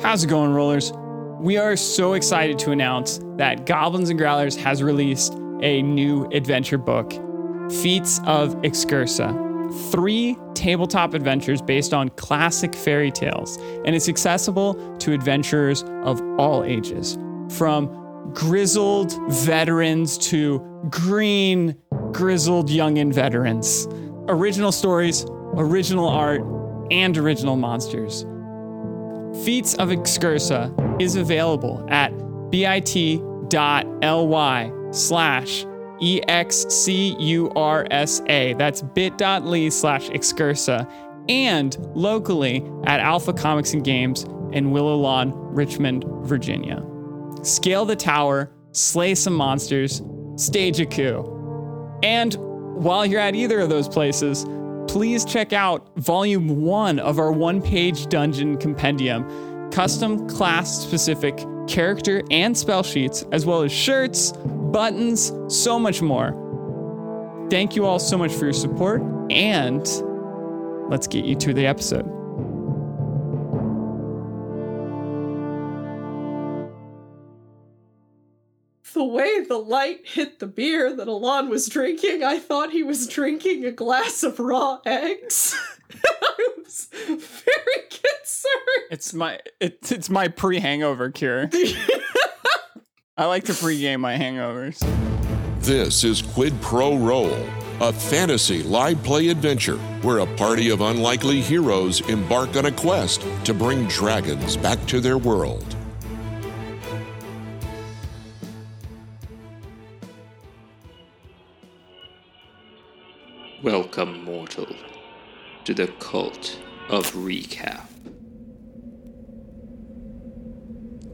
How's it going, rollers? We are so excited to announce that Goblins and Growlers has released a new adventure book, Feats of Excursa. Three tabletop adventures based on classic fairy tales, and it's accessible to adventurers of all ages, from grizzled veterans to green, grizzled youngin' veterans. Original stories, original art, and original monsters. Feats of Excursa is available at bit.ly slash EXCURSA. That's bit.ly slash Excursa. And locally at Alpha Comics and Games in Willow Lawn, Richmond, Virginia. Scale the tower, slay some monsters, stage a coup. And while you're at either of those places, please check out volume one of our one page dungeon compendium, custom class specific character and spell sheets, as well as shirts, buttons, so much more. Thank you all so much for your support, and let's get you to the episode. The way the light hit the beer that Alon was drinking, I thought he was drinking a glass of raw eggs. I was very concerned. It's my it, it's my pre-hangover cure. I like to pre-game my hangovers. This is Quid Pro Roll, a fantasy live play adventure where a party of unlikely heroes embark on a quest to bring dragons back to their world. Welcome, mortal, to the cult of recap.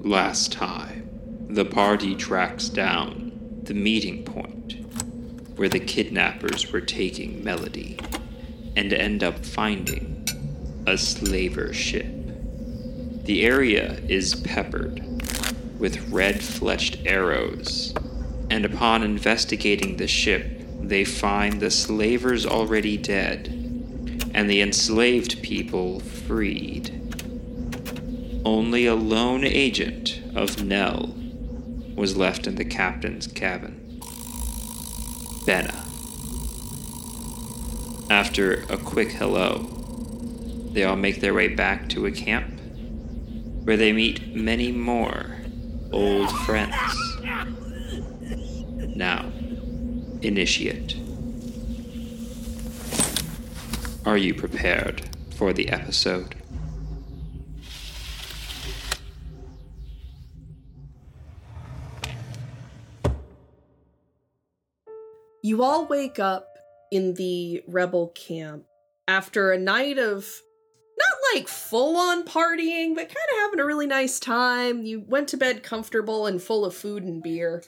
Last time, the party tracks down the meeting point where the kidnappers were taking Melody and end up finding a slaver ship. The area is peppered with red fletched arrows, and upon investigating the ship, they find the slavers already dead and the enslaved people freed. Only a lone agent of Nell was left in the captain's cabin. Benna. After a quick hello, they all make their way back to a camp where they meet many more old friends. Now, initiate. Are you prepared for the episode? You all wake up in the rebel camp after a night of not like full on partying, but kind of having a really nice time. You went to bed comfortable and full of food and beer.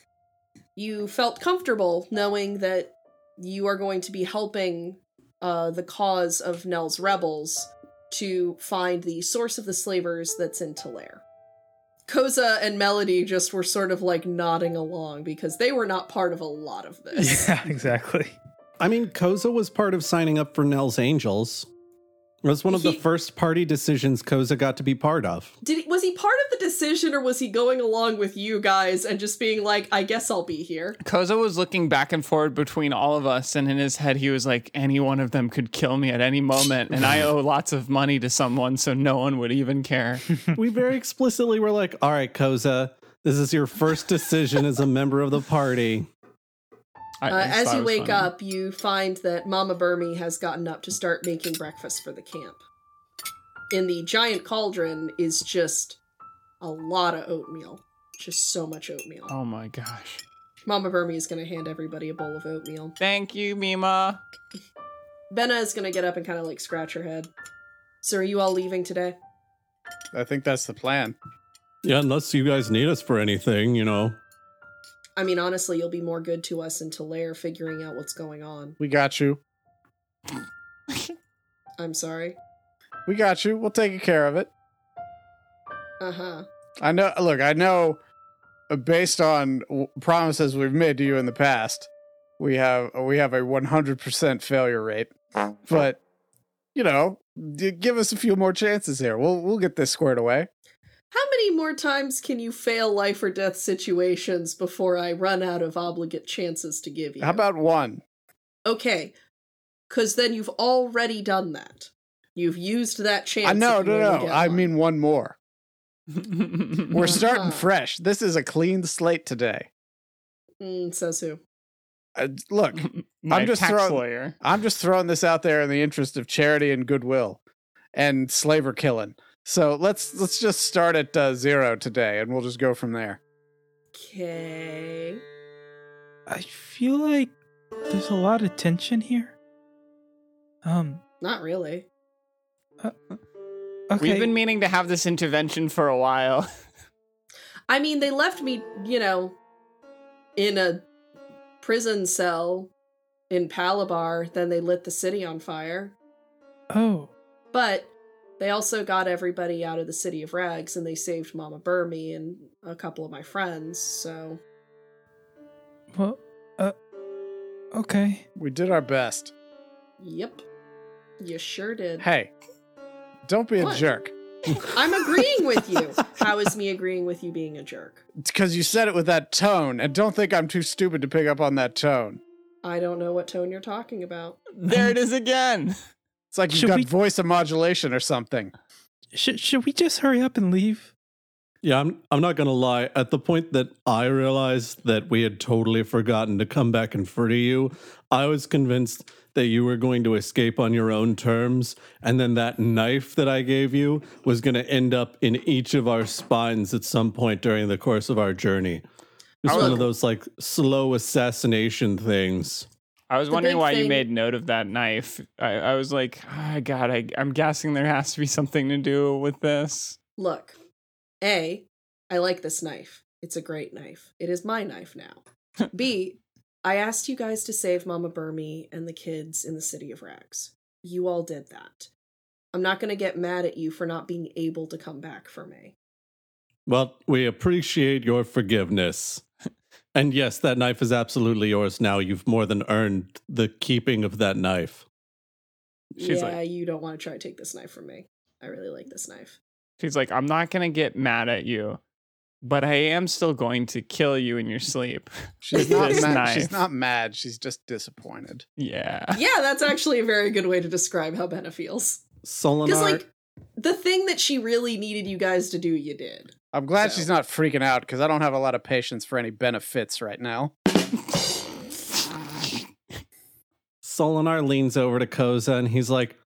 You felt comfortable knowing that you are going to be helping uh, the cause of Nell's rebels to find the source of the slavers that's in Talair. Koza and Melody just were sort of like nodding along because they were not part of a lot of this. Yeah, exactly. I mean, Koza was part of signing up for Nell's Angels. It was one of the first party decisions Koza got to be part of. Did he, was he part of the decision or was he going along with you guys and just being like, I guess I'll be here? Koza was looking back and forward between all of us, and in his head, he was like, any one of them could kill me at any moment, and I owe lots of money to someone, so no one would even care. we very explicitly were like, all right, Koza, this is your first decision as a member of the party. I Uh, as you wake funny. up, you find that Mama Burmy has gotten up to start making breakfast for the camp. In the giant cauldron is just a lot of oatmeal. Just so much oatmeal. Oh my gosh. Mama Burmy is going to hand everybody a bowl of oatmeal. Thank you, Mima. Benna is going to get up and kind of like scratch her head. So, are you all leaving today? I think that's the plan. Yeah, unless you guys need us for anything, you know. I mean, honestly, you'll be more good to us in Talair figuring out what's going on. We got you. I'm sorry. We got you. We'll take care of it. Uh huh. I know. Look, I know. uh, Based on promises we've made to you in the past, we have we have a 100% failure rate. but you know, give us a few more chances here. We'll we'll get this squared away. How many more times can you fail life or death situations before I run out of obligate chances to give you? How about one? okay? Because then you've already done that. You've used that chance. I know, if no, no. I one. mean one more. We're starting fresh. This is a clean slate today. Mm, says who? Uh, look, I'm just throwing- lawyer. I'm just throwing this out there in the interest of charity and goodwill, and slaver killing. So let's let's just start at uh, zero today, and we'll just go from there. Okay. I feel like there's a lot of tension here. Um, Not really. okay. We've been meaning to have this intervention for a while. I mean, they left me, you know, in a prison cell in Palabar. Then they lit the city on fire. oh, But they also got everybody out of the city of rags, and they saved Mama Burmy and a couple of my friends. So well, uh, okay. We did our best. Yep. You sure did. Hey, don't be a jerk. I'm agreeing with you. How is me agreeing with you being a jerk? Because you said it with that tone, and don't think I'm too stupid to pick up on that tone. I don't know what tone you're talking about. there it is again. It's like you've Should got we- voice modulation or something. Should should we just hurry up and leave? Yeah, I'm I'm not gonna lie. At the point that I realized that we had totally forgotten to come back and free you, I was convinced that you were going to escape on your own terms, and then that knife that I gave you was gonna end up in each of our spines at some point during the course of our journey. It's oh, one was- of those like slow assassination things. I was The wondering big why you made note of that knife. I, I was like, oh, God, I, I'm guessing there has to be something to do with this. Look, A, I like this knife. It's a great knife. It is my knife now. B, I asked you guys to save Mama Burmy and the kids in the city of rags. You all did that. I'm not going to get mad at you for not being able to come back for me. Well, we appreciate your forgiveness. And yes, that knife is absolutely yours now. You've more than earned the keeping of that knife. She's yeah, like- you don't want to try to take this knife from me. I really like this knife. She's like, I'm not going to get mad at you, but I am still going to kill you in your sleep. She's not mad. knife. She's not mad. She's just disappointed. Yeah. Yeah, that's actually a very good way to describe how Benna feels. Because, Solinar, like, the thing that she really needed you guys to do, you did. I'm glad So- she's not freaking out because I don't have a lot of patience for any benefits right now. Solinar leans over to Koza and he's like,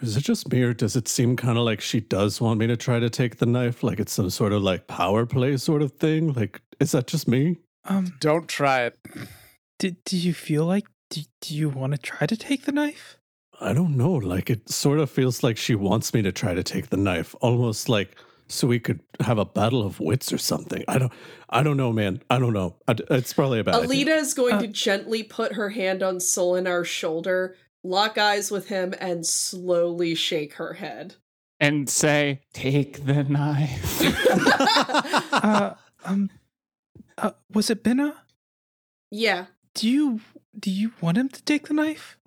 Is it just me or does it seem kind of like she does want me to try to take the knife? Like it's some sort of like power play sort of thing? Like, is that just me? Um, Don't try it. do, do you feel like do, do you want to try to take the knife? I don't know. Like it sort of feels like she wants me to try to take the knife, almost like so we could have a battle of wits or something. I don't, I don't know, man. I don't know. I, it's probably a bad idea. Alita is going Uh, to gently put her hand on Solinar's shoulder, lock eyes with him, and slowly shake her head. And say, take the knife. Uh, um, uh, was it Benna? yeah. Do you do you want him to take the knife?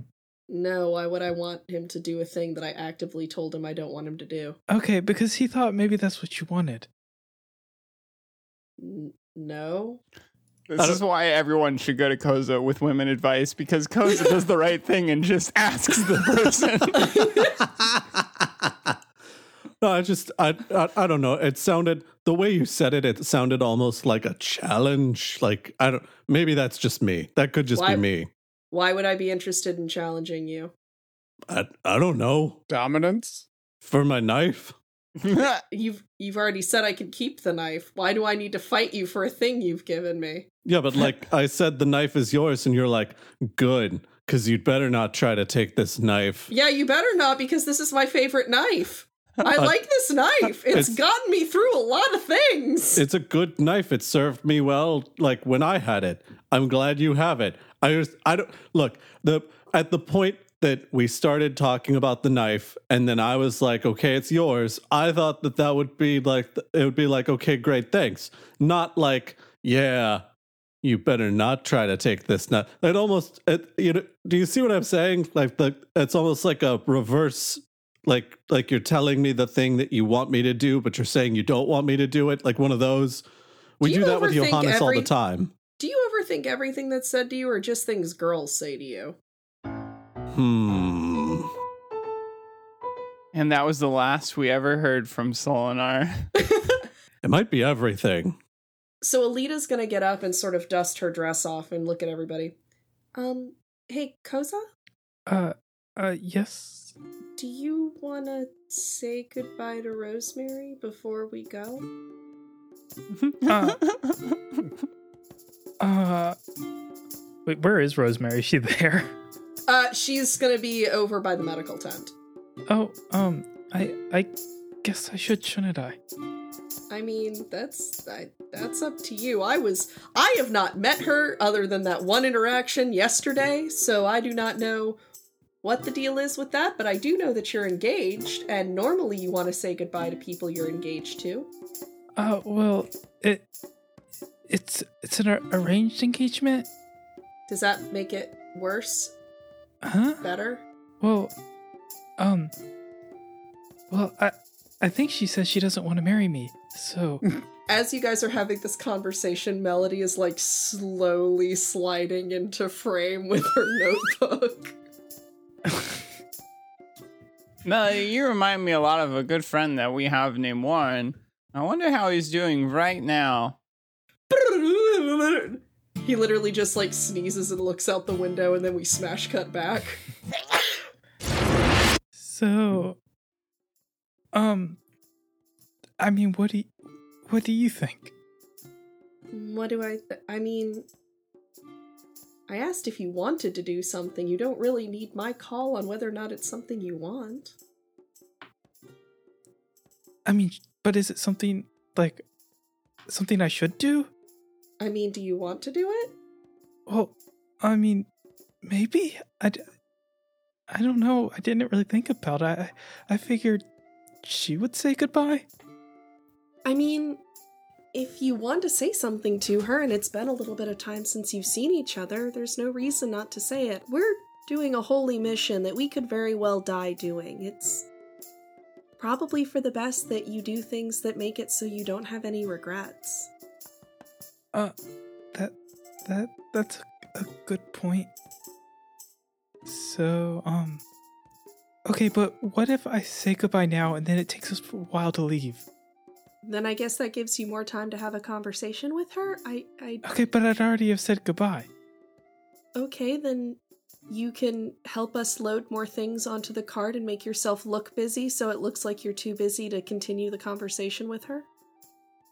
No, why would I want him to do a thing that I actively told him I don't want him to do? Okay, because he thought maybe that's what you wanted. N- no. This is why everyone should go to Koza with women advice because Koza does the right thing and just asks the person. no, I just, I, I, I don't know. It sounded the way you said it. It sounded almost like a challenge. Like I don't. Maybe that's just me. That could just Why- be me. Why would I be interested in challenging you? I, I don't know. Dominance? For my knife. You've you've already said I can keep the knife. Why do I need to fight you for a thing you've given me? Yeah, but like I said, the knife is yours, and you're like, good, because you'd better not try to take this knife. Yeah, you better not because this is my favorite knife. I like this knife. It's, it's- gotten me through a lot of things. It's a good knife. It served me well, like when I had it. I'm glad you have it. I just, I don't look the at the point that we started talking about the knife, and then I was like, okay, it's yours. I thought that that would be like it would be like, okay, great, thanks. Not like, yeah, you better not try to take this now. It almost, it, you know, do you see what I'm saying? Like the, it's almost like a reverse, like like you're telling me the thing that you want me to do, but you're saying you don't want me to do it. Like one of those. We Do do, that with overthink Johannes all the time. Do you ever think everything that's said to you, or just things girls say to you? Hmm. And that was the last we ever heard from Solinar. It might be everything. So Alita's gonna get up and sort of dust her dress off and look at everybody. Um, hey, Koza, Uh, uh, yes. do you wanna say goodbye to Rosemary before we go? Uh. Uh, wait, where is Rosemary? Is she there? Uh, she's gonna be over by the medical tent. Oh, um, I, I guess I should, shouldn't I? I mean, that's I, that's up to you. I was I have not met her other than that one interaction yesterday, so I do not know what the deal is with that, but I do know that you're engaged and normally you want to say goodbye to people you're engaged to. Uh, well, it, it's, it's an arranged engagement. Does that make it worse? Huh? Better? Well, um, well, I, I think she says she doesn't want to marry me. So, As you guys are having this conversation, Melody is like slowly sliding into frame with her notebook. Melody, you remind me a lot of a good friend that we have named Warren. I wonder how he's doing right now. He literally just like sneezes and looks out the window, and then we smash cut back. so, um, I mean, what do you, what do you think? What do I? Th- I mean, I asked if you wanted to do something. You don't really need my call on whether or not it's something you want. I mean, but is it something like something I should do? I mean, do you want to do it? Well, I mean, maybe I. d- I don't know. I didn't really think about it. I I figured she would say goodbye. I mean, if you want to say something to her and it's been a little bit of time since you've seen each other, there's no reason not to say it. We're doing a holy mission that we could very well die doing. It's probably for the best that you do things that make it so you don't have any regrets. Uh, that that that's a good point. So, um, okay, but what if I say goodbye now and then it takes us a while to leave? Then I guess that gives you more time to have a conversation with her. I, I, Okay, but I'd already have said goodbye. okay, then you can help us load more things onto the cart and make yourself look busy so it looks like you're too busy to continue the conversation with her.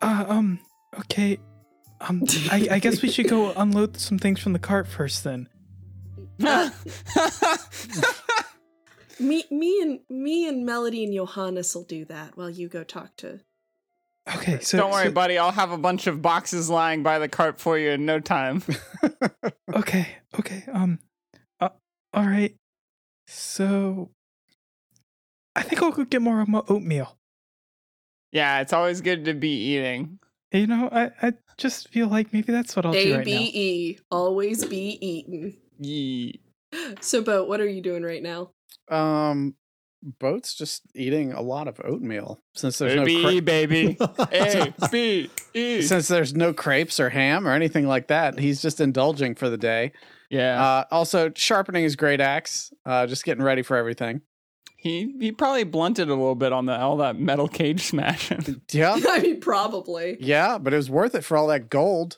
Uh, um, okay. Um, I, I guess we should go unload some things from the cart first then. Me, me and me and Melody and Johannes will do that while you go talk to. Okay, so Don't worry, so- buddy. I'll have a bunch of boxes lying by the cart for you in no time. Okay, okay. Um, uh, all right. So, I think I'll go get more of my oatmeal. yeah, it's always good to be eating. You know, I, I just feel like maybe that's what I'll do right now. E, always be eaten. Ye- So, Bo, what are you doing right now? Um, Boat's just eating a lot of oatmeal since there's no A B cra- baby. A B E. since there's no crepes or ham or anything like that. He's just indulging for the day. Yeah, Uh, also sharpening his great axe. Uh, just getting ready for everything. he he probably blunted a little bit on the all that metal cage smashing. Yeah, I mean, probably. yeah, but it was worth it for all that gold.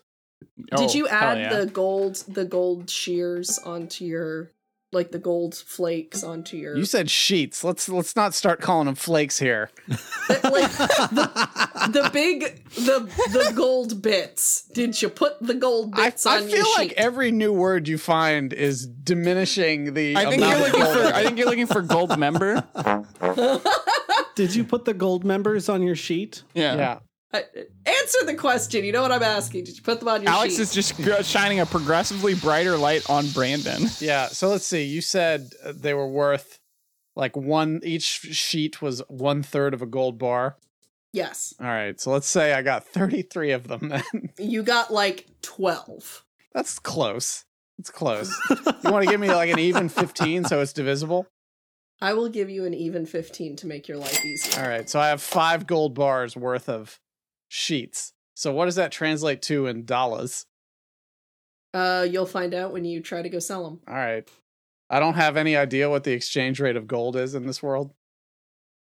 Did Oh, you hell add yeah. the gold, the gold shears onto your, like the gold flakes onto your? You said sheets. Let's let's not start calling them flakes here. like the, the big, the the gold bits. Did you put the gold bits I on feel your like sheet? every new word you find is diminishing the. I think you're looking for. I think you're looking for gold member. Did you put the gold members on your sheet? Yeah. yeah. Answer the question. You know what I'm asking. Did you put them on your Alex sheet? is just shining a progressively brighter light on Brandon. Yeah. So let's see. You said uh, they were worth like one. Each sheet was one third of a gold bar. yes. All right. So let's say I got thirty three of them. Then You got like twelve. That's close. It's close. you want to give me like an even 15 so it's divisible? I will give you an even 15 to make your life easier. All right. So I have five gold bars worth of sheets. So what does that translate to in dollars? Uh, you'll find out when you try to go sell them. All right. I don't have any idea what the exchange rate of gold is in this world.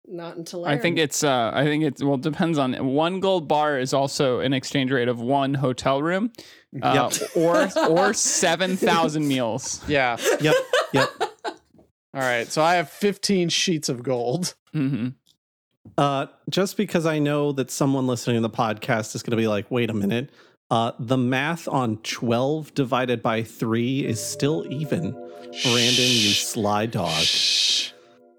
Not until I think it's uh I think it's well it depends on it. one gold bar is also an exchange rate of one hotel room uh, or or 7,000 meals. Yeah. Yep. Yep. All right. So I have 15 sheets of gold. hmm Uh, just because I know that someone listening to the podcast is going to be like, wait a minute, uh, the math on 12 divided by 3 is still even. Brandon, you sly dog.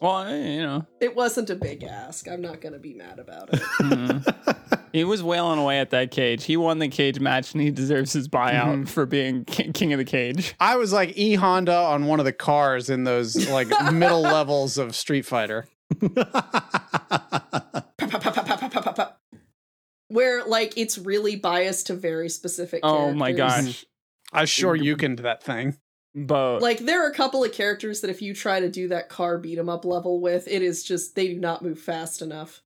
Well, you know, it wasn't a big ask. I'm not gonna be mad about it. mhm. he was wailing away at that cage. He won the cage match and he deserves his buyout Mhm. for being king, king of the cage. I was like E Honda on one of the cars in those like middle levels of Street Fighter. Where like it's really biased to very specific. Oh my gosh! I'm sure you can do that thing. But like there are a couple of characters that if you try to do that car beat 'em up level with, it is just they do not move fast enough.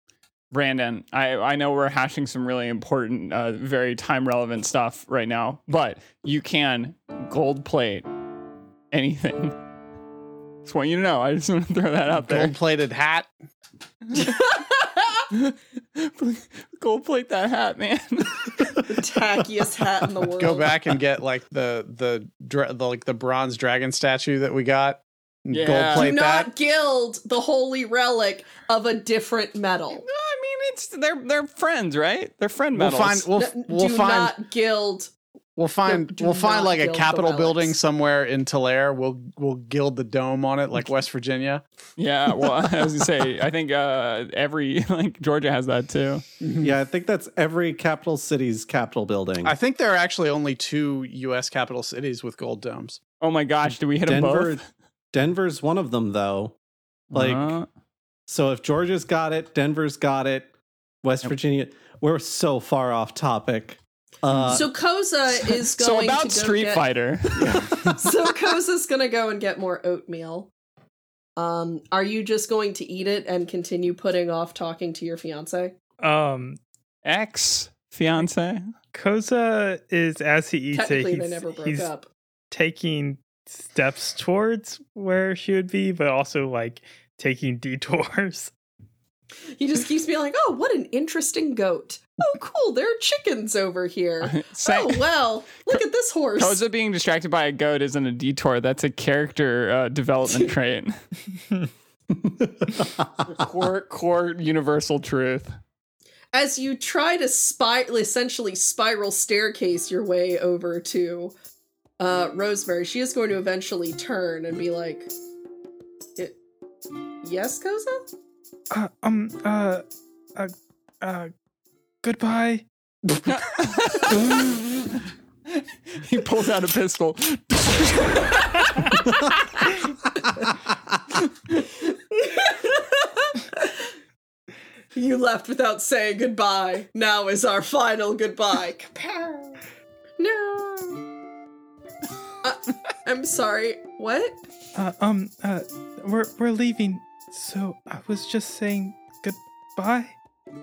Brandon, I, I know we're hashing some really important, uh, very time relevant stuff right now, but you can gold plate anything. Just want you to know. I just want to throw that out there. Gold plated hat. gold plate that hat, man. the tackiest hat in the world. Go back and get like the the, dra- the like the bronze dragon statue that we got. and Yeah. Gold Do not that. gild the holy relic of a different metal. No, I mean, it's they're they're friends, right? They're friend We'll find we'll N- we'll do find not gild. We'll find do we'll find like a gild capitol building somewhere in Talair. We'll we'll gild the dome on it like West Virginia. yeah, well, I was gonna say, I think uh, every like Georgia has that too. yeah, I think that's every capital city's capital building. I think there are actually only two U.S. capital cities with gold domes. Oh my gosh, do we hit them Denver, both? Denver's one of them, though. Like, Uh, so if Georgia's got it, Denver's got it, West Yep. Virginia. We're so far off topic. Uh, so Koza is so going about to go Street get, Fighter. so Koza's gonna go and get more oatmeal. Um, are you just going to eat it and continue putting off talking to your fiance? Um, Ex fiance. Koza is as he eats it, he's, they never broke he's up. taking steps towards where she would be, but also like taking detours. He just keeps being like, "Oh, what an interesting goat! Oh, cool, there are chickens over here. Say, Oh well, look at this horse." Koza being distracted by a goat isn't a detour. That's a character uh, development trait. core, core universal truth. As you try to spy, essentially spiral staircase your way over to uh, Rosemary, she is going to eventually turn and be like, "I- "Yes, Koza." Uh, um, uh, uh, uh, goodbye. he pulls out a pistol. You left without saying goodbye. Now is our final goodbye. No. Uh, I'm sorry. What? Uh, um, uh, we're we're leaving, so I was just saying goodbye.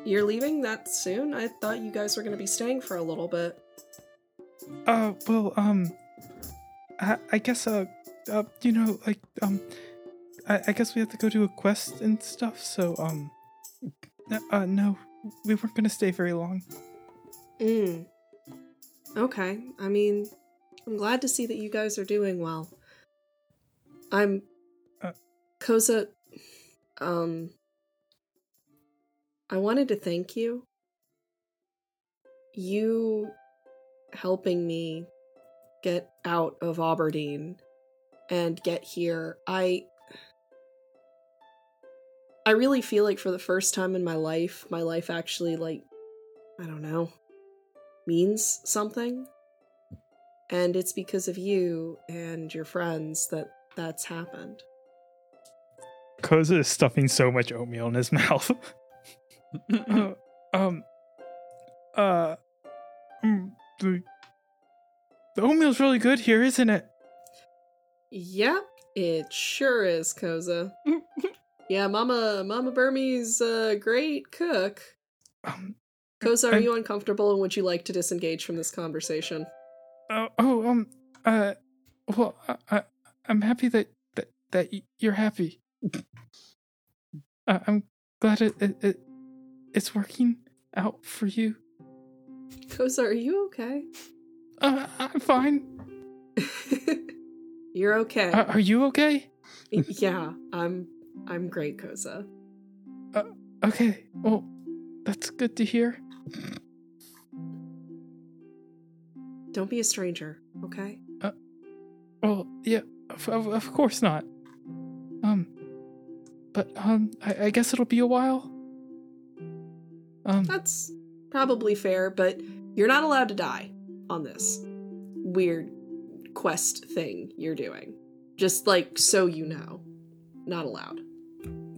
You're leaving that soon? I thought you guys were going to be staying for a little bit. Uh, well, um, I, I guess, uh, uh, you know, like, um, I, I guess we have to go do a quest and stuff. So, um, uh, no, we weren't gonna stay very long. Mm. Okay. I mean, I'm glad to see that you guys are doing well. I'm. Uh. Koza. Um. I wanted to thank you. You helping me get out of Aberdeen and get here. I. I really feel like for the first time in my life, my life actually, like, I don't know, means something. And it's because of you and your friends that that's happened. Koza is stuffing so much oatmeal in his mouth. uh, um, uh, mm, the- the oatmeal's really good here, isn't it? Yep, it sure is, Koza. yeah, Mama Mama Burmy's a great cook. Um, Koza, are I'm- you uncomfortable and would you like to disengage from this conversation? oh, oh, um, uh, well, I, I, I'm happy that that that you're happy. Uh, I'm glad it, it it it's working out for you. Koza, are you okay? Uh, I'm fine. You're okay. Uh, are you okay? yeah, I'm I'm great, Koza. Okay. Well, that's good to hear. Don't be a stranger, okay? Well, yeah, of, of, of course not. Um, but um, I, I guess it'll be a while. Um, That's probably fair, but you're not allowed to die on this weird quest thing you're doing. Just like so you know. Not allowed.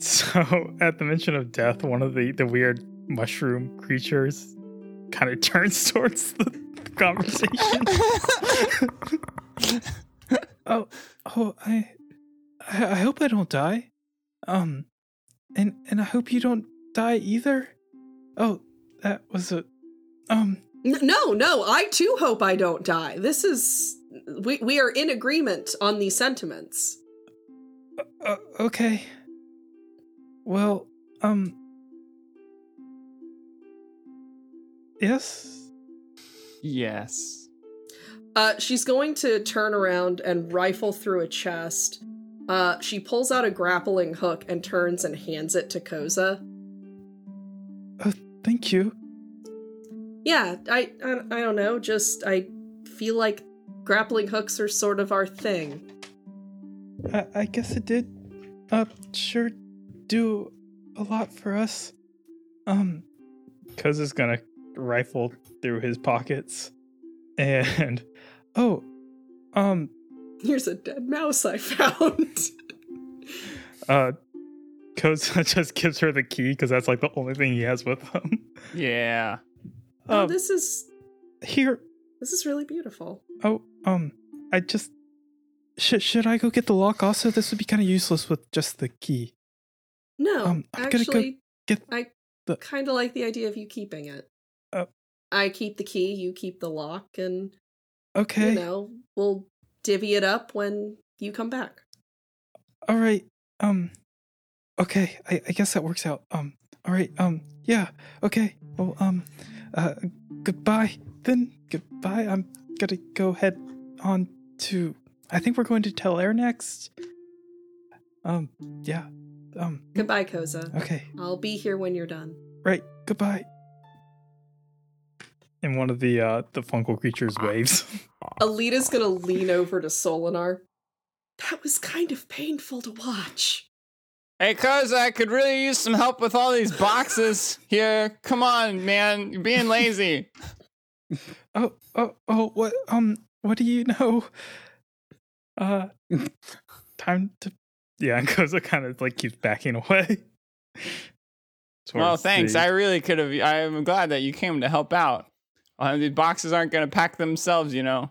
So, at the mention of death, one of the, the weird mushroom creatures kind of turns towards the conversation. oh, oh, I, I, I hope I don't die. Um, and and I hope you don't die either. Oh, that was a, um, no, no, I too hope I don't die. This is we we are in agreement on these sentiments. uh, okay. Well, um, yes. Yes. Uh, she's going to turn around and rifle through a chest. Uh, she pulls out a grappling hook and turns and hands it to Koza. Oh, thank you. Yeah, I, I I don't know. Just I feel like grappling hooks are sort of our thing. I, I guess it did, uh, sure do a lot for us. Um, Koza's gonna rifle through his pockets and oh, um, Here's a dead mouse I found. uh Koza just gives her the key because that's like the only thing he has with him. Yeah. oh, um, this is here. this is really beautiful. Oh, um, I just should should I go get the lock? Also, this would be kind of useless with just the key. No, Um, I'm gonna go get I the- kind of like the idea of you keeping it. Uh, I keep the key, you keep the lock, and Okay, you know we'll divvy it up when you come back. all right. Um, okay. I I guess that works out. Um, all right. Um, yeah. Okay. Well, um, uh, goodbye. Then goodbye. I'm gonna go head on to. I think we're going to Talair next. Um, yeah. Um, Goodbye, Koza. okay. I'll be here when you're done. Right. Goodbye. And one of the uh the fungal creatures waves. Alita's gonna lean over to Solinar. That was kind of painful to watch. Hey, cuz I could really use some help with all these boxes here. Come on, man. You're being lazy. Oh, oh, oh, what, um, what do you know? Uh, Time to Yeah, and Koza kind of like keeps backing away. well, thanks. the- I really could have. I'm glad that you came to help out. Uh, these boxes aren't going to pack themselves, you know.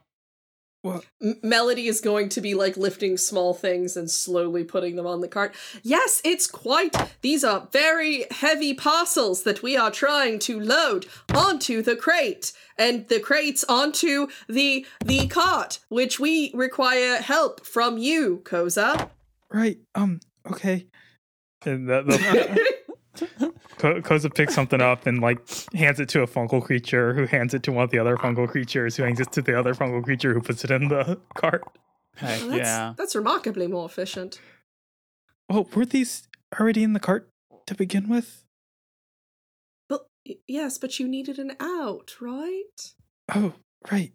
well, M- Melody is going to be like lifting small things and slowly putting them on the cart. Yes, it's quite. These are very heavy parcels that we are trying to load onto the crate, and the crates onto the the cart, which we require help from you, Koza. right, um, okay. and the, the Ko- Koza picks something up and like hands it to a fungal creature who hands it to one of the other fungal creatures who hands it to the other fungal creature who puts it in the cart. Heck Well, that's, yeah. that's remarkably more efficient. Oh, were these already in the cart to begin with? But y- yes, but you needed an out, right? Oh, right,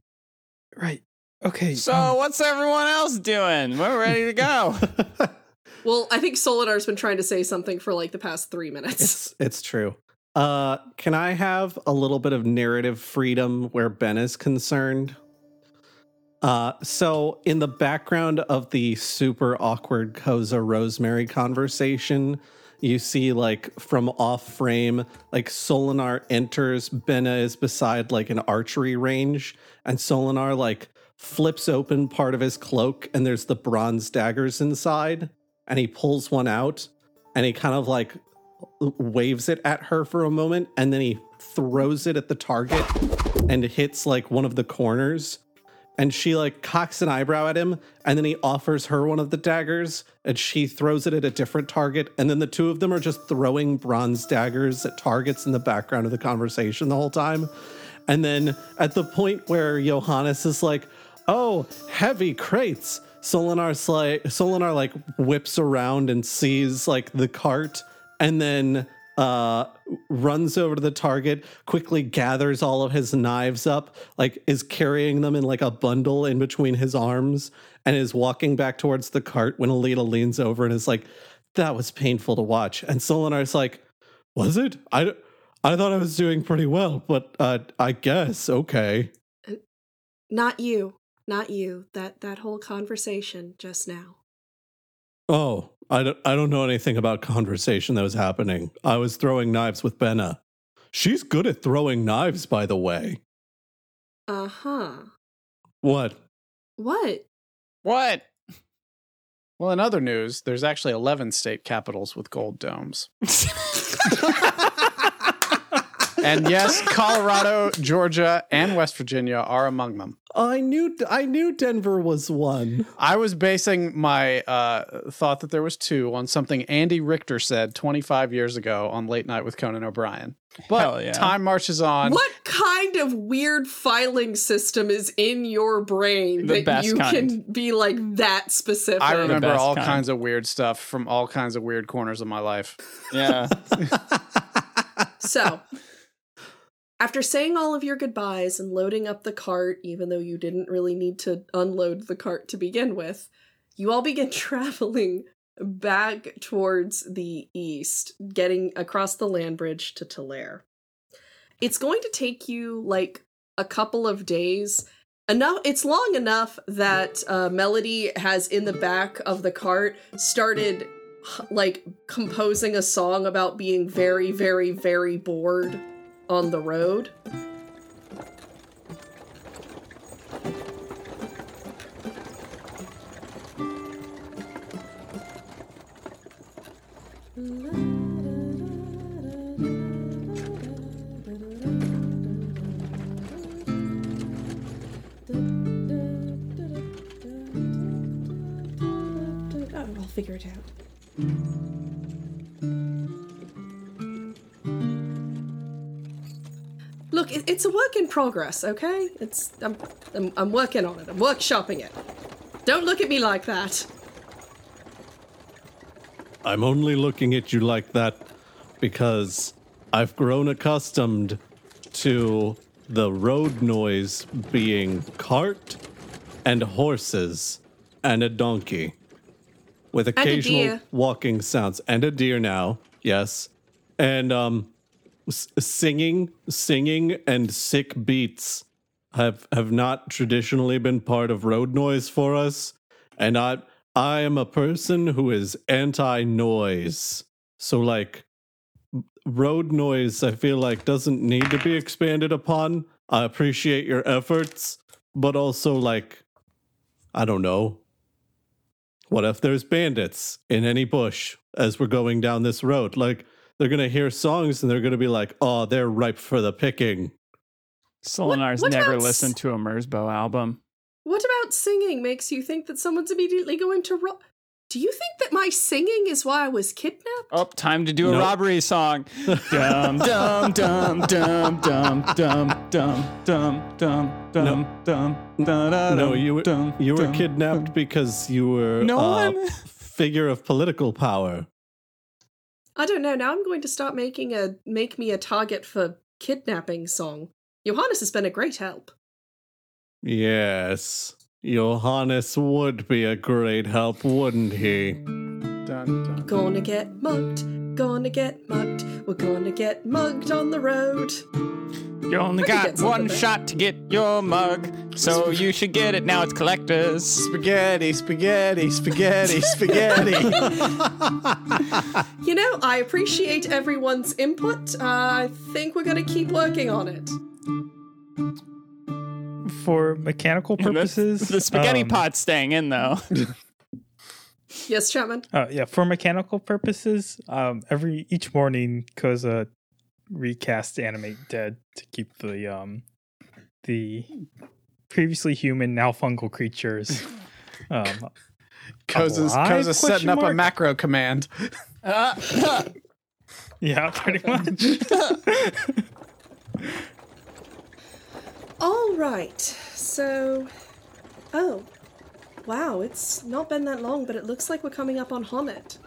right. Okay. So, um, what's everyone else doing? We're ready to go. Well, I think Solinar's been trying to say something for like the past three minutes. It's it's true. Uh, can I have a little bit of narrative freedom where Ben is concerned? Uh, so in the background of the super awkward Koza Rosemary conversation, you see like from off frame, like Solinar enters, Benna is beside like an archery range, and Solinar like flips open part of his cloak and there's the bronze daggers inside and he pulls one out and he kind of like waves it at her for a moment and then he throws it at the target and hits like one of the corners. And she like cocks an eyebrow at him and then he offers her one of the daggers and she throws it at a different target and then the two of them are just throwing bronze daggers at targets in the background of the conversation the whole time. And then at the point where johannes is like oh heavy crates solinar's like solinar like whips around and sees like the cart and then uh runs over to the target quickly gathers all of his knives up like is carrying them in like a bundle in between his arms and is walking back towards the cart when alita leans over and is like that was painful to watch. And solinar's like was it? I i thought i was doing pretty well but uh i guess okay. Not you. Not you. That that whole conversation just now. oh i don't i don't know anything about conversation that was happening i was throwing knives with benna she's good at throwing knives by the way Uh-huh. what What? What? Well, in other news, there's actually 11 state capitals with gold domes. and yes, Colorado, Georgia, and West Virginia are among them. I knew I knew Denver was one. I was basing my uh, thought that there was two on something Andy Richter said 25 years ago on Late Night with Conan O'Brien. But Hell yeah. time marches on. What kind of weird filing system is in your brain The that you kind. can be like that specific? I remember all kind. kinds of weird stuff from all kinds of weird corners of my life. Yeah. So, after saying all of your goodbyes and loading up the cart, even though you didn't really need to unload the cart to begin with, you all begin traveling back towards the east, getting across the land bridge to Talair. It's going to take you like a couple of days. Enough it's long enough that uh, Melody has in the back of the cart started like composing a song about being very very very bored on the road. It's a work in progress, okay? It's I'm, I'm I'm working on it. I'm workshopping it. Don't look at me like that. I'm only looking at you like that because I've grown accustomed to the road noise being cart and horses and a donkey with occasional walking sounds and a deer now yes and um singing singing and sick beats have have not traditionally been part of road noise for us. And i i am a person who is anti noise so like road noise i feel like doesn't need to be expanded upon. I appreciate your efforts but also like i don't know. What if there's bandits in any bush as we're going down this road? Like they're gonna hear songs and they're gonna be like oh they're ripe for the picking Solinar's what never about listened to a Merzbow album. What about singing makes you think that someone's immediately going to ro- Do you think that my singing is why I was kidnapped? Oh, time to do a Nope. robbery song. dum dum dum dum dum dum dum dum dum dum dum da no you were dum, you were dum, kidnapped dum. because you were No a one. figure of political power I don't know. Now I'm going to start making a make me a target for kidnapping song. Johannes has been a great help. Yes. Johannes would be a great help, wouldn't he? Dun, dun. Gonna get mugged, gonna get mugged. We're gonna get mugged on the road. You only got one shot to get your mug, so you should get it now. It's collectors. Spaghetti, spaghetti, spaghetti, spaghetti. You know, I appreciate everyone's input. Uh, I think we're gonna keep working on it. for mechanical And the- purposes, the spaghetti um, pot's staying in though. Yes, Chapman. Uh, yeah, for mechanical purposes, um, every each morning, Koza recast animate dead to keep the um the previously human now fungal creatures. Um, Koza's, Alive? Koza's setting Question up a macro command. Uh, yeah, pretty much. All right. So, oh, wow! It's not been that long, but it looks like we're coming up on Honnet.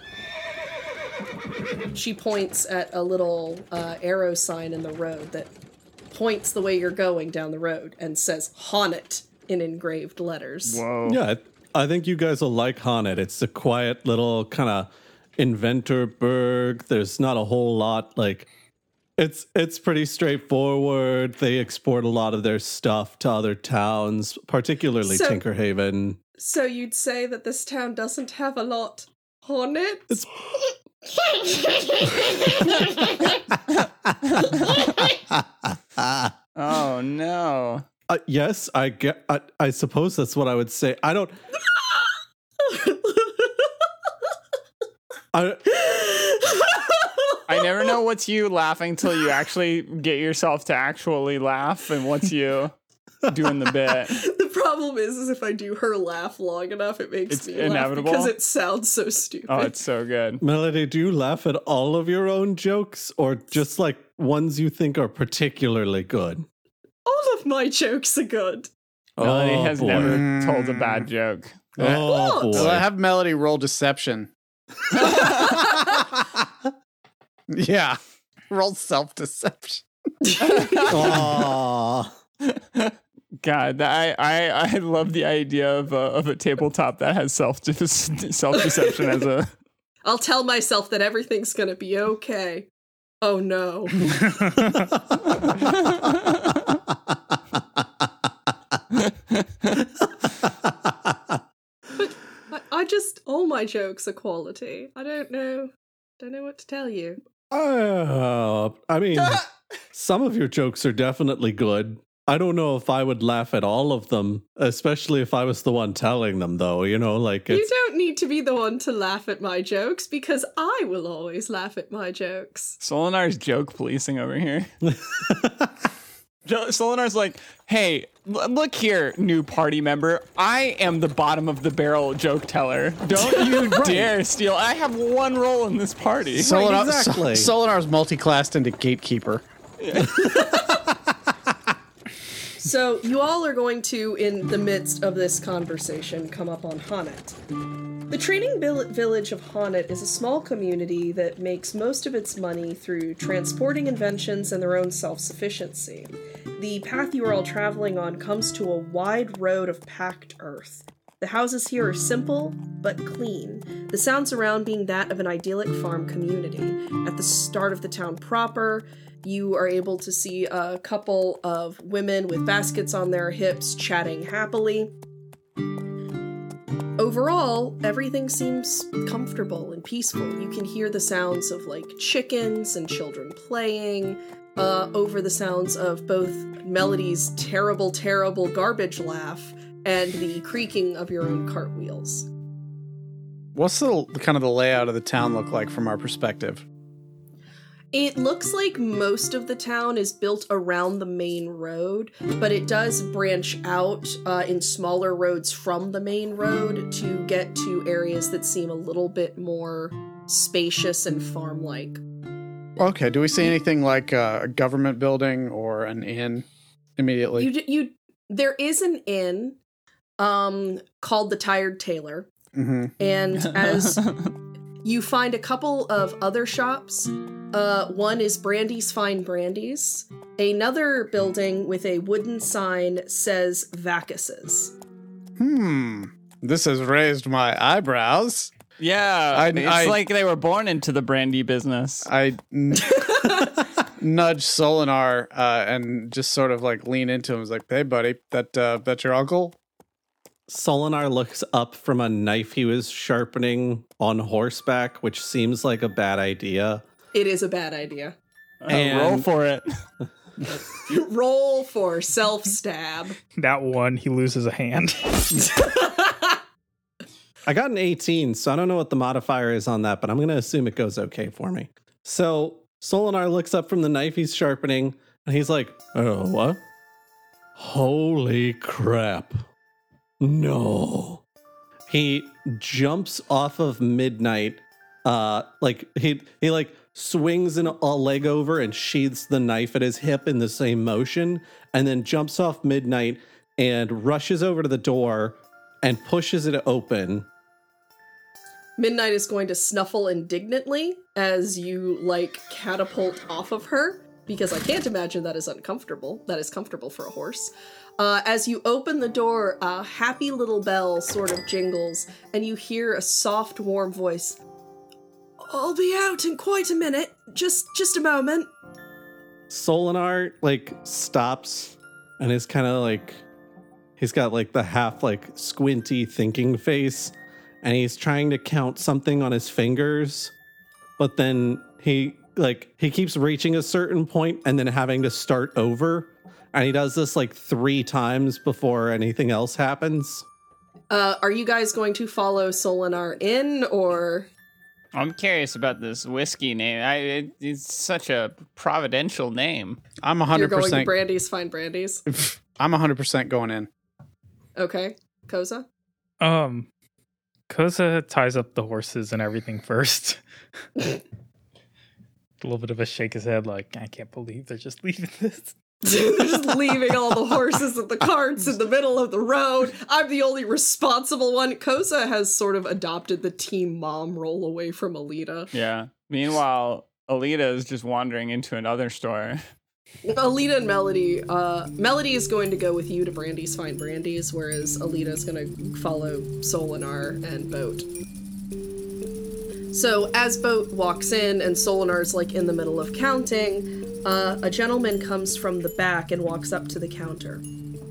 She points at a little uh, arrow sign in the road that points the way you're going down the road and says Honnet in engraved letters. Whoa. Yeah, I, I think you guys will like Honnet. It's a quiet little kind of inventor burg. There's not a whole lot like it's it's pretty straightforward. They export a lot of their stuff to other towns, particularly So- Tinkerhaven. So you'd say that this town doesn't have a lot on it? It's Oh no. uh, yes, I get. I, I suppose that's what I would say. I don't. I, I never know what's you laughing till you actually get yourself to actually laugh and what's you doing the bit. the problem is, is if I do her laugh long enough, it makes It's me inevitable? laugh because it sounds so stupid. Oh, it's so good. Melody, do you laugh at all of your own jokes, or just like ones you think are particularly good? All of my jokes are good. Melody Oh, has boy. never told a bad joke. Oh What? boy! So I have Melody roll deception. Yeah. Roll self deception. Aw. God, I, I I love the idea of a, of a tabletop that has self self deception as a. I'll tell myself that everything's gonna be okay. Oh no. I, I just all my jokes are quality. I don't know. Don't know what to tell you. Uh, I mean, some of your jokes are definitely good. I don't know if I would laugh at all of them, especially if I was the one telling them, though. You know, like You don't need to be the one to laugh at my jokes because I will always laugh at my jokes. Solinar's joke policing over here. Jo- Solinar's like, hey, l- look here, new party member. I am the bottom of the barrel joke teller. Don't you dare steal. I have one role in this party. Solinar, exactly. Sol- Solinar's multi-classed into gatekeeper. So you all are going to, in the midst of this conversation, come up on Honnet. The trading vill- village of Honnet is a small community that makes most of its money through transporting inventions and their own self-sufficiency. The path you are all traveling on comes to a wide road of packed earth. The houses here are simple but clean, the sounds around being that of an idyllic farm community. At the start of the town proper, you are able to see a couple of women with baskets on their hips chatting happily. Overall, everything seems comfortable and peaceful. You can hear the sounds of like chickens and children playing, uh, over the sounds of both Melody's terrible, terrible garbage laugh and the creaking of your own cartwheels. What's the kind of the layout of the town look like from our perspective? It looks like most of the town is built around the main road, but it does branch out uh, in smaller roads from the main road to get to areas that seem a little bit more spacious and farm like. Okay, do we see anything like uh, a government building or an inn immediately? You, you, there is an inn um, called the Tired Tailor, hmm and as you find a couple of other shops. Uh, one is Brandy's Fine Brandies. Another building with a wooden sign says Vakkus's. Hmm. This has raised my eyebrows. Yeah, I- it's I- like they were born into the brandy business. I n- nudge Solinar uh, and just sort of like lean into him. I was like, "Hey, buddy, that uh, that's your uncle." Solinar looks up from a knife he was sharpening on horseback, which seems like a bad idea. It is a bad idea. Uh, roll for it. Roll for self stab. That one, he loses a hand. I got an 18, so I don't know what the modifier is on that, but I'm going to assume it goes okay for me. So Solinar looks up from the knife he's sharpening and he's like, Oh, what? Holy crap. No. He jumps off of Midnight. Uh, like he he like swings an, a leg over and sheathes the knife at his hip in the same motion, and then jumps off Midnight and rushes over to the door and pushes it open. Midnight is going to snuffle indignantly as you like catapult off of her because I can't imagine that is uncomfortable. That is comfortable for a horse. Uh, as you open the door, a happy little bell sort of jingles, and you hear a soft, warm voice. I'll be out in quite a minute. Just, just a moment. Solinar like stops and is kind of like he's got like the half like squinty thinking face and he's trying to count something on his fingers but then he like he keeps reaching a certain point and then having to start over and he does this like 3 times before anything else happens. Uh, are you guys going to follow Solinar in, or I'm curious about this whiskey name. I, it, it's such a providential name. I'm 100. you're 100. going to percent Brandy's find Brandy's? I'm 100 percent going in. Okay, Koza. Um, Koza ties up the horses and everything first. a little bit of a shake his head, like I can't believe they're just leaving this. They're just leaving all the horses and the carts in the middle of the road. I'm the only responsible one. Koza has sort of adopted the team mom role away from Alita. Yeah. Meanwhile, Alita is just wandering into another store. Alita and Melody, uh, Melody is going to go with you to Brandy's Find Brandy's, whereas Alita is going to follow Solinar and Boat. So as Boat walks in and Solinar's like in the middle of counting, uh, a gentleman comes from the back and walks up to the counter.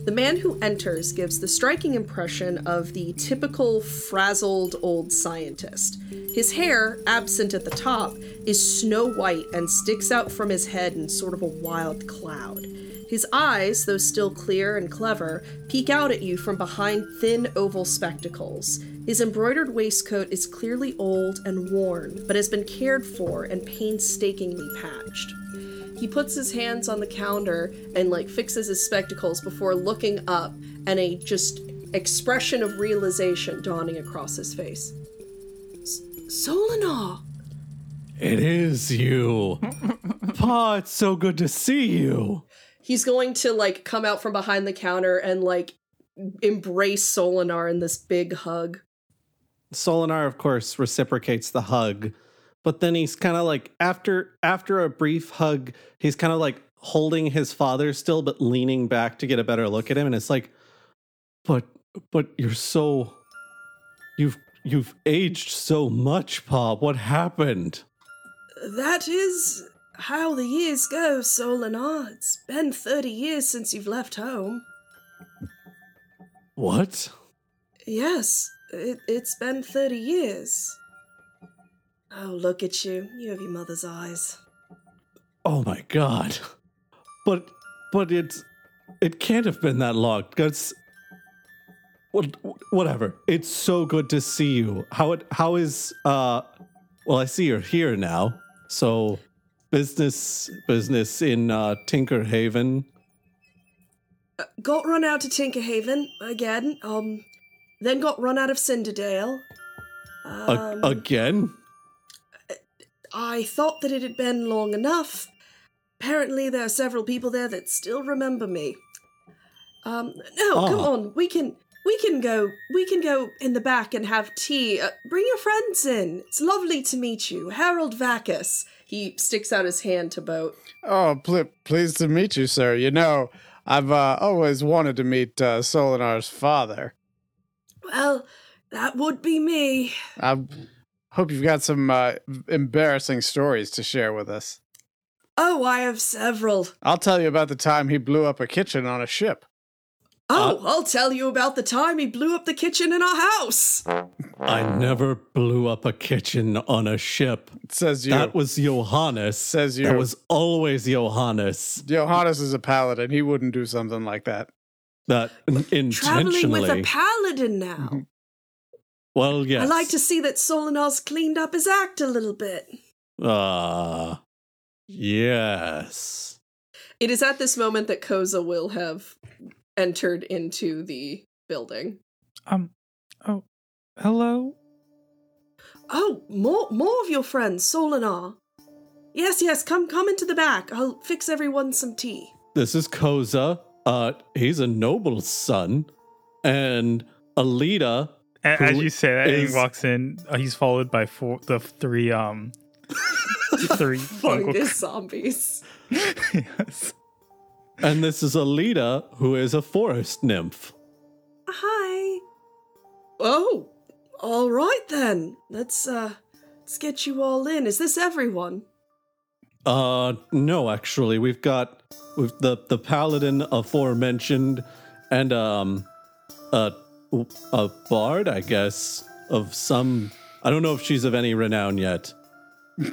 The man who enters gives the striking impression of the typical frazzled old scientist. His hair, absent at the top, is snow white and sticks out from his head in sort of a wild cloud. His eyes, though still clear and clever, peek out at you from behind thin oval spectacles. His embroidered waistcoat is clearly old and worn, but has been cared for and painstakingly patched. He puts his hands on the counter and like fixes his spectacles before looking up and a just expression of realization dawning across his face. S- Solinar! It is you. Pa, it's so good to see you. He's going to like come out from behind the counter and like embrace Solinar in this big hug. Solinar, of course, reciprocates the hug, but then he's kind of like after after a brief hug, he's kind of like holding his father still, but leaning back to get a better look at him, and it's like, but but you're so you've you've aged so much, Pa. What happened? That is how the years go, Solinar. It's been 30 years since you've left home. What? Yes, it, it's been 30 years. Oh, look at you. You have your mother's eyes. Oh my god. But but it's it can't have been that long. What whatever. It's so good to see you. How it how is uh well I see you're here now. So business business in uh Tinker Haven. Got run out to Tinkerhaven again. Um, then got run out of Cinderdale. A- Um, again? I thought that it had been long enough. Apparently, there are several people there that still remember me. Um, no, come Ah. on, we can we can go we can go in the back and have tea. Uh, bring your friends in. It's lovely to meet you, Harold Vakkus. He sticks out his hand to Boat. Oh, pl- pleased to meet you, sir. You know, I've uh, always wanted to meet uh, Solinar's father. Well, that would be me. I hope you've got some uh, embarrassing stories to share with us. Oh, I have several. I'll tell you about the time he blew up a kitchen on a ship. Oh, I'll tell you about the time he blew up the kitchen in our house. I never blew up a kitchen on a ship. Says you. That was Johannes. Says you. That was always Johannes. Johannes is a paladin. He wouldn't do something like that. That intentionally. Traveling with a paladin now. well, yes. I like to see that Solinar's cleaned up his act a little bit. Ah, yes. It is at this moment that Koza will have entered into the building. Um. Oh. Hello. Oh, more more of your friends, Solinar. Yes, yes, come come into the back. I'll fix everyone some tea. This is Koza. Uh, he's a noble son, and Alita. A- As you say that, is- he walks in. Uh, he's followed by four, the three, um, three. Fungus zombies. yes. And this is Alita, who is a forest nymph. Hi. Oh, all right then. Let's uh let's get you all in. Is this everyone? Uh, no, actually, we've got we've the the paladin aforementioned, and um, a a bard, I guess, of some. I don't know if she's of any renown yet.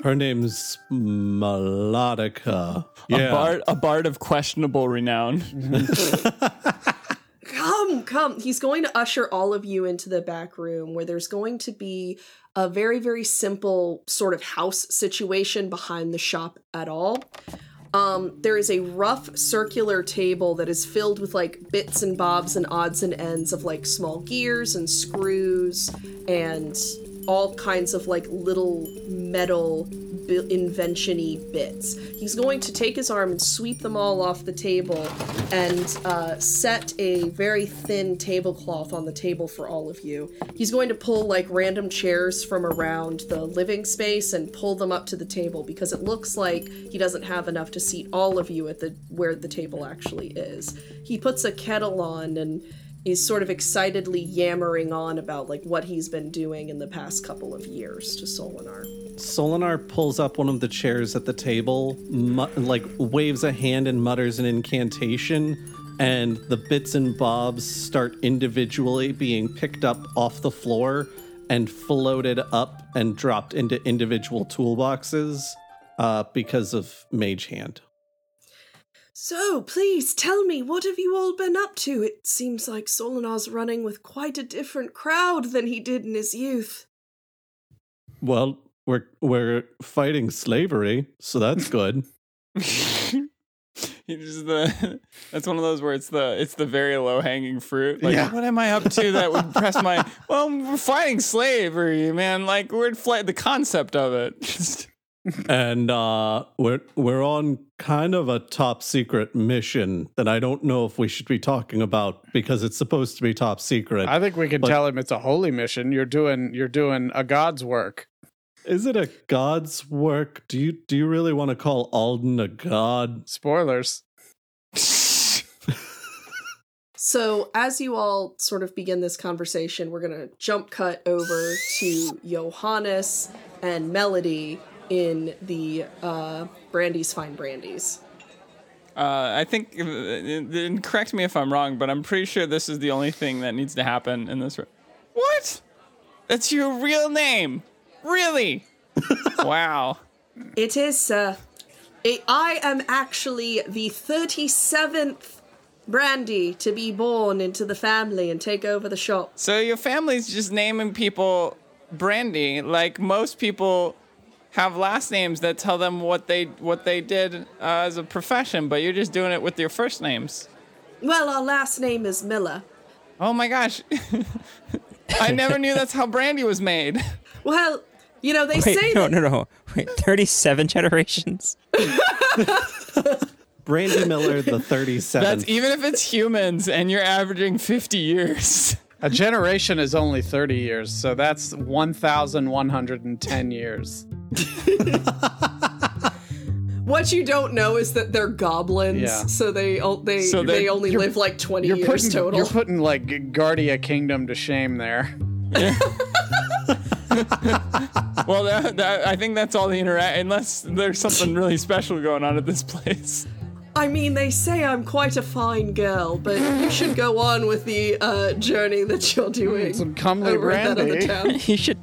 Her name's Melodica. Yeah, A bard, a bard of questionable renown. Come. He's going to usher all of you into the back room where there's going to be a very, very simple sort of house situation behind the shop at all. Um, there is a rough circular table that is filled with like bits and bobs and odds and ends of like small gears and screws and all kinds of like little metal bi- invention-y bits. He's going to take his arm and sweep them all off the table and uh, set a very thin tablecloth on the table for all of you. He's going to pull like random chairs from around the living space and pull them up to the table because it looks like he doesn't have enough to seat all of you at the where the table actually is. He puts a kettle on and is sort of excitedly yammering on about like what he's been doing in the past couple of years to Solinar. Solinar pulls up one of the chairs at the table, mu- like waves a hand and mutters an incantation, and the bits and bobs start individually being picked up off the floor and floated up and dropped into individual toolboxes uh, because of Mage Hand. So, please tell me, what have you all been up to? It seems like Solinar's running with quite a different crowd than he did in his youth. Well, we're we're fighting slavery, so that's good. He just the that's one of those where it's the it's the very low hanging fruit. Like, Yeah. what am I up to that would press my? Well, we're fighting slavery, man. Like we're flight. The concept of it. And uh, we're we're on kind of a top secret mission that I don't know if we should be talking about because it's supposed to be top secret. I think we can But- tell him it's a holy mission. You're doing you're doing a god's work. Is it a god's work? Do you do you really want to call Alden a god? Spoilers. So, as you all sort of begin this conversation, we're going to jump cut over to Johannes and Melody in the uh, Brandy's Fine Brandies. Uh, I think, uh, and correct me if I'm wrong, but I'm pretty sure this is the only thing that needs to happen in this. Re- what? That's your real name? Really? wow. It is, sir. I- I am actually the 37th Brandy to be born into the family and take over the shop. So your family's just naming people Brandy, like most people have last names that tell them what they what they did uh, as a profession, but you're just doing it with your first names. Well, our last name is Miller. Oh my gosh. I never knew that's how brandy was made. Well, you know, they Wait, say no, that. no, no. Wait, 37 generations? Brandy Miller, the 37th. That's even if it's humans and you're averaging 50 years. A generation is only 30 years, so that's 1,110 years. What you don't know is that they're goblins, Yeah. so they they So they're- only live like 20 You're years putting, total. you're putting like Guardia Kingdom to shame there. Well, that, that, I think that's all the interact. Unless there's something really special going on at this place. I mean, they say I'm quite a fine girl, but you should go on with the uh, journey that you're doing. Some comely over at that other town. You should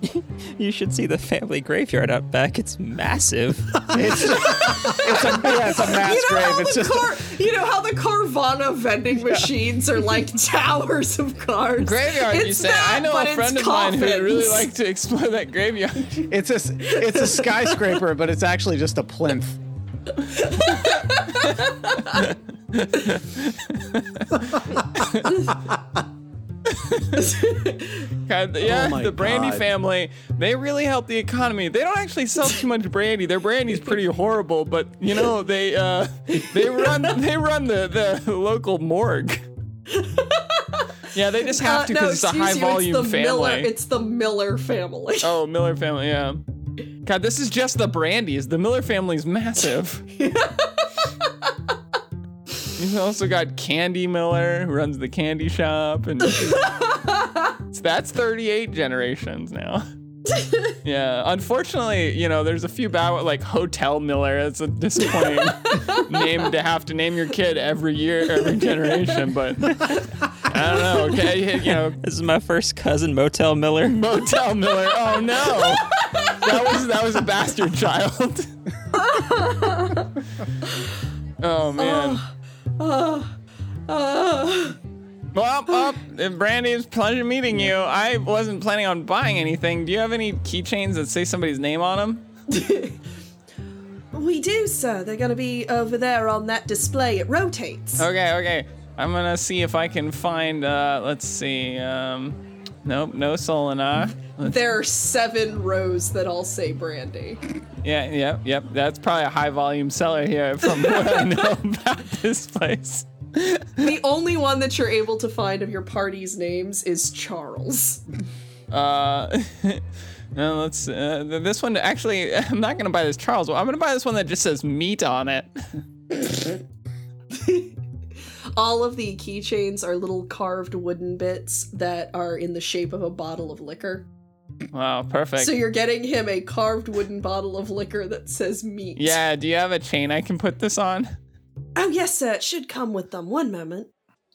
you should see the family graveyard out back. It's massive. It's, it's a yeah, it's a mass You know, grave. how It's the just car, you know how the Carvana vending machines are like towers of cars. Graveyard, you It's say? that, I know but a it's friend of mine who would really coffins. like to explore that graveyard. it's a it's a skyscraper, but it's actually just a plinth. God, yeah, Oh the Brandy God. family, they really help the economy. They don't actually sell too much brandy. Their brandy's pretty horrible, but you know, they uh they run they run the the local morgue. Yeah, they just have Uh, to no, because it's a high you, volume it's family. Miller, it's the Miller family. oh, Miller family, yeah. God, this is just the Brandy's. The Miller family's massive. He's also got Candy Miller, who runs the candy shop, and so that's 38 generations now. yeah, unfortunately, you know, there's a few bad like Hotel Miller. That's a disappointing name to have to name your kid every year, every generation. But I don't know. Okay, you know, This is my first cousin, Motel Miller. Motel Miller. Oh no, that was that was a bastard child. oh man. Uh, Well, well, uh, Brandy, it's a pleasure meeting you. I wasn't planning on buying anything. Do you have any keychains that say somebody's name on them? we do, sir. They're going to be over there on that display. It rotates. Okay, okay. I'm gonna see if I can find. uh Let's see. Um, nope, no Solinar. There are seven rows that all say brandy. Yeah, yep, yep. That's probably a high volume seller here from what I know about this place. the only one that you're able to find of your party's names is Charles. Uh, no, let's. Uh, this one actually, I'm not gonna buy this Charles. one. I'm gonna buy this one that just says meat on it. All of the keychains are little carved wooden bits that are in the shape of a bottle of liquor. Wow, perfect. So you're getting him a carved wooden bottle of liquor that says meat. yeah, do you have a chain I can put this on? Oh, yes, sir. It should come with them. One moment.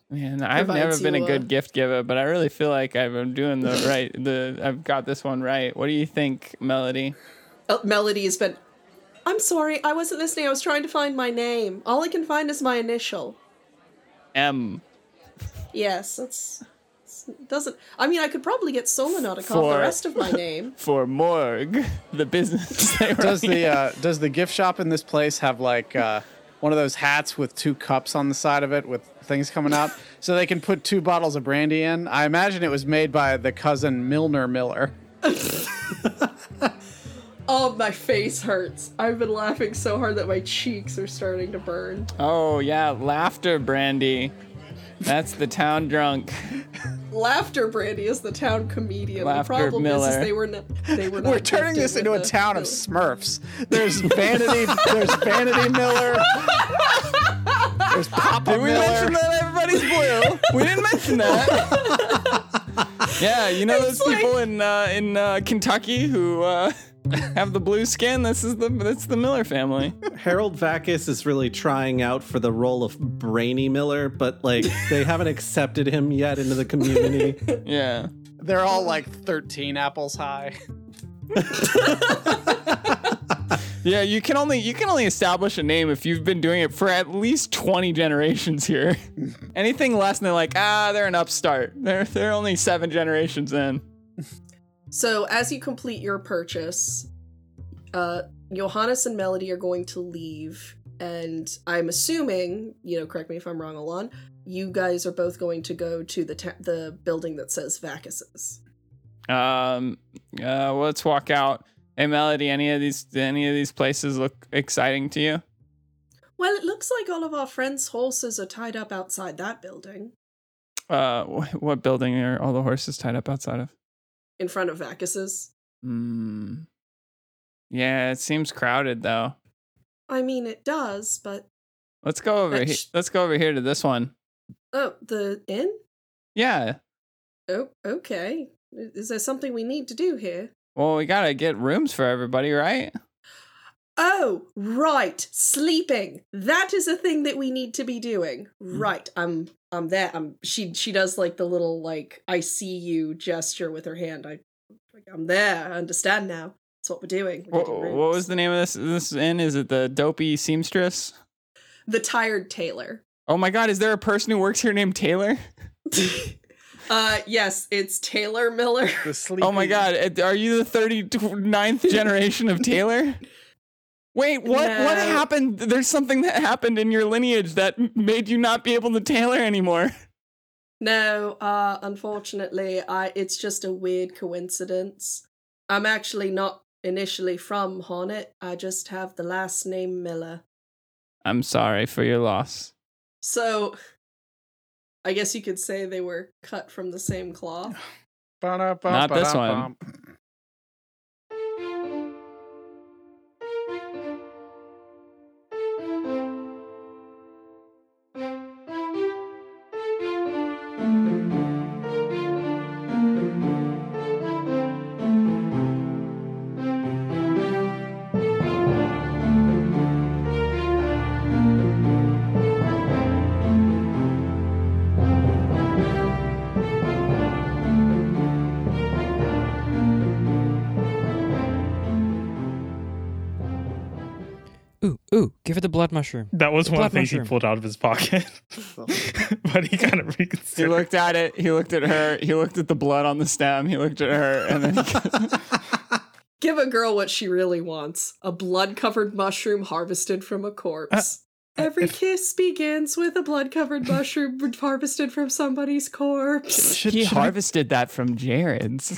Man, I've Provides never been a good uh, gift giver, but I really feel like I'm doing the right. The I've got this one right. What do you think, Melody? Oh, Melody has been. I'm sorry. I wasn't listening. I was trying to find my name. All I can find is my initial. M Yes, that's. Doesn't. I mean, I could probably get Solinar to call For- the rest of my name. for Morg, the business. Does the uh, does the gift shop in this place have like uh, one of those hats with two cups on the side of it with things coming out, so they can put two bottles of brandy in? I imagine it was made by the cousin Milner Miller. Oh, my face hurts. I've been laughing so hard that my cheeks are starting to burn. Oh yeah, laughter brandy. That's the town drunk. Laughter Brandy is the town comedian. Laughter the problem Miller. is they were not. They were not. We're turning this into a town of Smurfs. There's Vanity. there's Vanity Miller. There's Papa Did we Miller. mention that everybody's blue? we didn't mention that. yeah, you know those like- people in uh, in uh, Kentucky who uh, have the blue skin. This is the that's the Miller family. Harold Vakkus is really trying out for the role of Brainy Miller, but like they haven't accepted him yet into the community. Yeah. They're all like 13 apples high. Yeah, you can only you can only establish a name if you've been doing it for at least twenty generations here. Anything less than they're like ah, they're an upstart. They're they're only seven generations in. So as you complete your purchase, uh, Johannes and Melody are going to leave, and I'm assuming, you know, correct me if I'm wrong, Alon. You guys are both going to go to the ta- the building that says Vakkus's. Um, uh, let's walk out. Hey, Melody, any of these any of these places look exciting to you? Well, it looks like all of our friends' horses are tied up outside that building, Uh, wh- what building are all the horses tied up outside of? In front of Vakkus's. Hmm. Yeah, it seems crowded though. I mean, it does, but Let's go over here. sh- Let's go over here to this one. oh, the inn. Yeah. Oh, okay. Is there something we need to do here? Well, we gotta get rooms for everybody, right? Oh, right. Sleeping. That is a thing that we need to be doing. Right. I'm Um, I'm there. I'm um, she she does like the little like I see you gesture with her hand. I I'm there. I understand now. That's what we're doing. We're What, what was the name of this this inn? Is it the Dopey Seamstress? the tired tailor? Oh my god, is there a person who works here named Taylor? uh yes, it's Taylor Miller. The sleepy. Oh my god, eh, are you the 39th generation of Taylor? Wait, what what happened? There's something that happened in your lineage that made you not be able to tailor anymore. No, uh unfortunately, I it's just a weird coincidence. I'm actually not initially from Hornet. I just have the last name Miller. I'm sorry for your loss. So I guess you could say they were cut from the same cloth. Not this ba-da-bum. Blood mushroom. That was one of the things he pulled out of his pocket. but he kind of He looked at it, he looked at her, he looked at the blood on the stem, he looked at her, and then he Give a girl what she really wants a blood covered mushroom harvested from a corpse. Uh, uh, Every kiss begins with a blood covered mushroom harvested from somebody's corpse. Should, he should I- harvested that from Jared's.